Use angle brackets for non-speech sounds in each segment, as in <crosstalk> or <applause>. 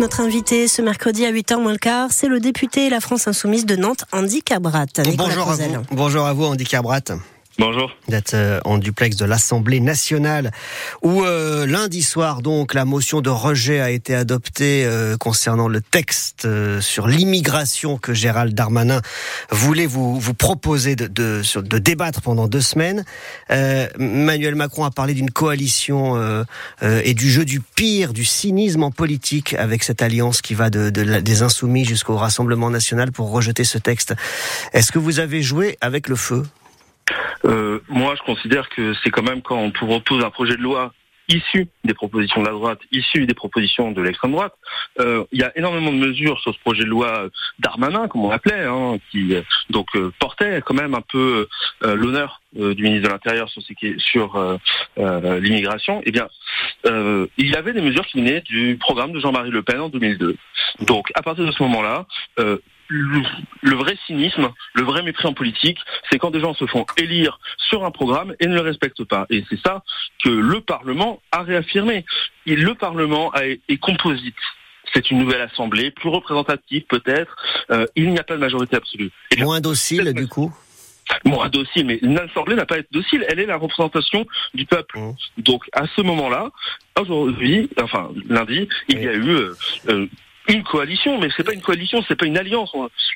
Notre invité ce mercredi à 8h moins le quart, c'est le député La France Insoumise de Nantes, Andy Cabrat. Bonjour à, vous. Bonjour à vous, Andy Cabrat. Bonjour. D'être euh, en duplex de l'Assemblée nationale, où euh, lundi soir, donc, la motion de rejet a été adoptée euh, concernant le texte sur l'immigration que Gérald Darmanin voulait vous, vous proposer de, de, de débattre pendant deux semaines. Emmanuel Macron a parlé d'une coalition et du jeu du pire, du cynisme en politique avec cette alliance qui va de, de des insoumis jusqu'au Rassemblement national pour rejeter ce texte. Est-ce que vous avez joué avec le feu? Euh, moi, je considère que c'est quand même quand on propose un projet de loi issu des propositions de la droite, issu des propositions de l'extrême droite. Euh, il y a énormément de mesures sur ce projet de loi d'Armanin, comme on l'appelait, hein, qui donc euh, portait quand même un peu l'honneur du ministre de l'Intérieur sur, sur l'immigration. Eh bien, il y avait des mesures qui venaient du programme de Jean-Marie Le Pen en 2002. Donc, à partir de ce moment-là, le, vrai cynisme, le vrai mépris en politique, c'est quand des gens se font élire sur un programme et ne le respectent pas. Et c'est ça que le Parlement a réaffirmé. Et le Parlement est composite. C'est une nouvelle assemblée, plus représentative peut-être. Euh, il n'y a pas de majorité absolue. Moins docile du coup moins docile, mais l'Assemblée n'a pas à être docile, elle est la représentation du peuple. Mmh. Donc à ce moment-là, aujourd'hui, enfin lundi, il y a eu euh, euh, une coalition, mais c'est pas une coalition, c'est pas une alliance.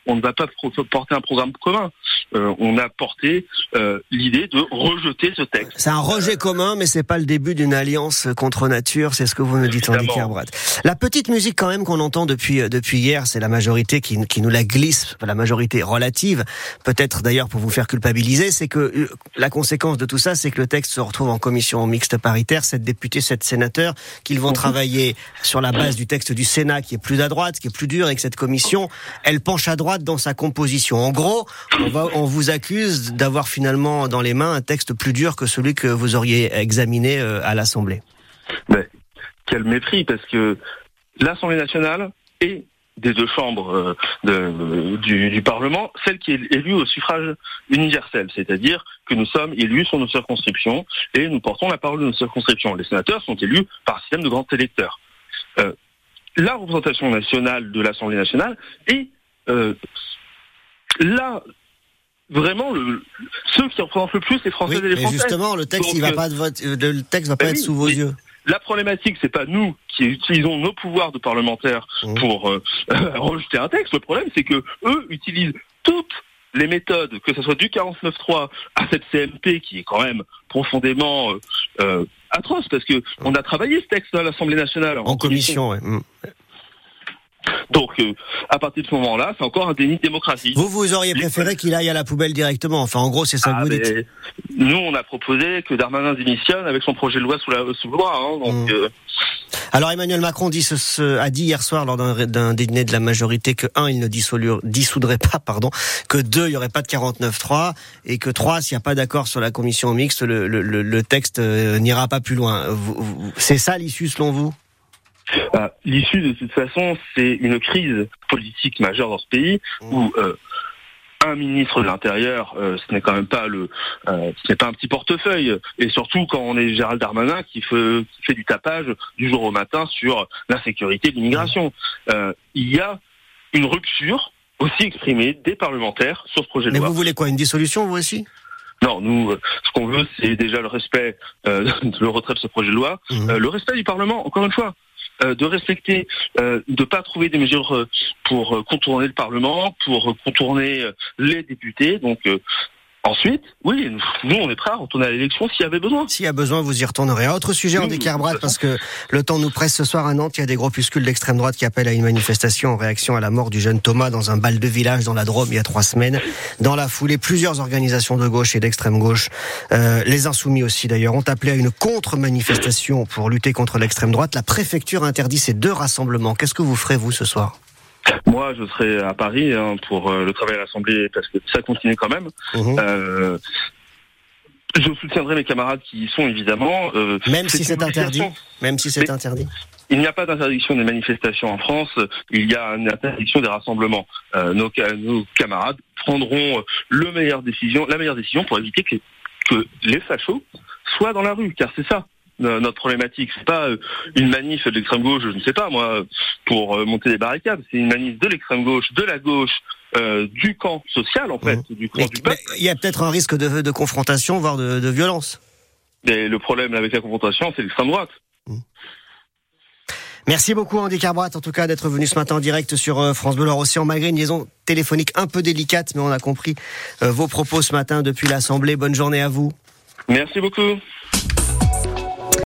On, ne va pas porter un programme commun. Euh, on a porté euh, l'idée de rejeter ce texte. C'est un rejet commun, mais c'est pas le début d'une alliance contre nature. C'est ce que vous nous dites, Andy Kerbrat. La petite musique quand même qu'on entend depuis euh, depuis hier, c'est la majorité qui, qui nous la glisse, la majorité relative. Peut-être d'ailleurs pour vous faire culpabiliser, c'est que la conséquence de tout ça, c'est que le texte se retrouve en commission mixte paritaire, sept députés, sept sénateurs, qu'ils vont mhm. travailler sur la base du texte du Sénat qui est plus à droite, qui est plus dur, et que cette commission, elle penche à droite dans sa composition. En gros, on, vous accuse d'avoir finalement dans les mains un texte plus dur que celui que vous auriez examiné euh, à l'Assemblée. Mais quel mépris, parce que l'Assemblée nationale et des deux chambres euh, du, Parlement, celle qui est élue au suffrage universel, c'est-à-dire que nous sommes élus sur nos circonscriptions et nous portons la parole de nos circonscriptions. Les sénateurs sont élus par système de grands électeurs. Euh, la représentation nationale de l'Assemblée nationale et euh, là vraiment le, ceux qui représentent le plus les Français et les Français. justement, le texte, il va pas le texte va pas être sous vos yeux. La problématique, c'est pas nous qui utilisons nos pouvoirs de parlementaires mmh. pour euh, <laughs> rejeter un texte. Le problème, c'est que eux utilisent toutes les méthodes, que ce soit du 49.3 à cette CMP qui est quand même profondément euh, euh, atroce, parce que on a travaillé ce texte à l'Assemblée nationale. En, commission. Mm. Donc, euh, à partir de ce moment-là, c'est encore un déni de démocratie. Vous, vous auriez préféré qu'il aille à la poubelle directement. Enfin, en gros, c'est ça que vous ah, dites. Nous, on a proposé que Darmanin démissionne avec son projet de loi sous, la, sous le bras. Hein, donc, mmh. euh, Alors, Emmanuel Macron dit ce, a dit hier soir lors d'un dîner de la majorité que un, il ne dissoudrait pas, pardon, que deux, il n'y aurait pas de 49-3 et que trois, s'il n'y a pas d'accord sur la commission mixte, le, le, le texte euh, n'ira pas plus loin. C'est ça l'issue selon vous? Bah, l'issue, de toute façon, c'est une crise politique majeure dans ce pays où mmh. euh, un ministre de l'Intérieur, euh, ce n'est quand même pas le, euh, ce n'est pas un petit portefeuille. Et surtout quand on est Gérald Darmanin qui fait, qui fait du tapage du jour au matin sur l'insécurité de l'immigration. il y a une rupture aussi exprimée des parlementaires sur ce projet de loi. Mais vous voulez quoi Une dissolution, vous aussi? Non, nous, ce qu'on veut, c'est déjà le respect, <laughs> le retrait de ce projet de loi, mmh. le respect du Parlement. Encore une fois, euh, de respecter, euh, de pas trouver des mesures euh, pour contourner le Parlement, pour contourner les députés. Donc Ensuite, oui, nous, on est prêts à retourner à l'élection s'il y avait besoin. S'il y a besoin, vous y retournerez. Autre sujet, en décarbrat, parce que le temps nous presse ce soir à Nantes. Il y a des groupuscules d'extrême droite qui appellent à une manifestation en réaction à la mort du jeune Thomas dans un bal de village dans la Drôme il y a trois semaines. Dans la foulée, plusieurs organisations de gauche et d'extrême gauche, euh, les insoumis aussi d'ailleurs, ont appelé à une contre-manifestation pour lutter contre l'extrême droite. La préfecture interdit ces deux rassemblements. Qu'est-ce que vous ferez, vous, ce soir? Moi, je serai à Paris hein, pour euh, le travail à l'Assemblée parce que ça continue quand même. Mhm. Euh, je soutiendrai mes camarades qui y sont évidemment. Euh, même si c'est interdit. Même si c'est interdit. Il n'y a pas d'interdiction des manifestations en France. Il y a une interdiction des rassemblements. nos, nos, camarades prendront le meilleure décision, la meilleure décision pour éviter que, que les fachos soient dans la rue, car c'est ça notre problématique. C'est pas une manif de l'extrême gauche, je ne sais pas moi, pour monter des barricades. C'est une manif de l'extrême gauche, de la gauche, du camp social en fait, mmh. du camp du peuple. Il y a peut-être un risque de, confrontation, voire de, violence. Et le problème avec la confrontation, c'est l'extrême droite. Mmh. Merci beaucoup Andy Carbrat, en tout cas d'être venu ce matin en direct sur euh, France Bleu Océan, malgré une liaison téléphonique un peu délicate, mais on a compris euh, vos propos ce matin depuis l'Assemblée. Bonne journée à vous. Merci beaucoup.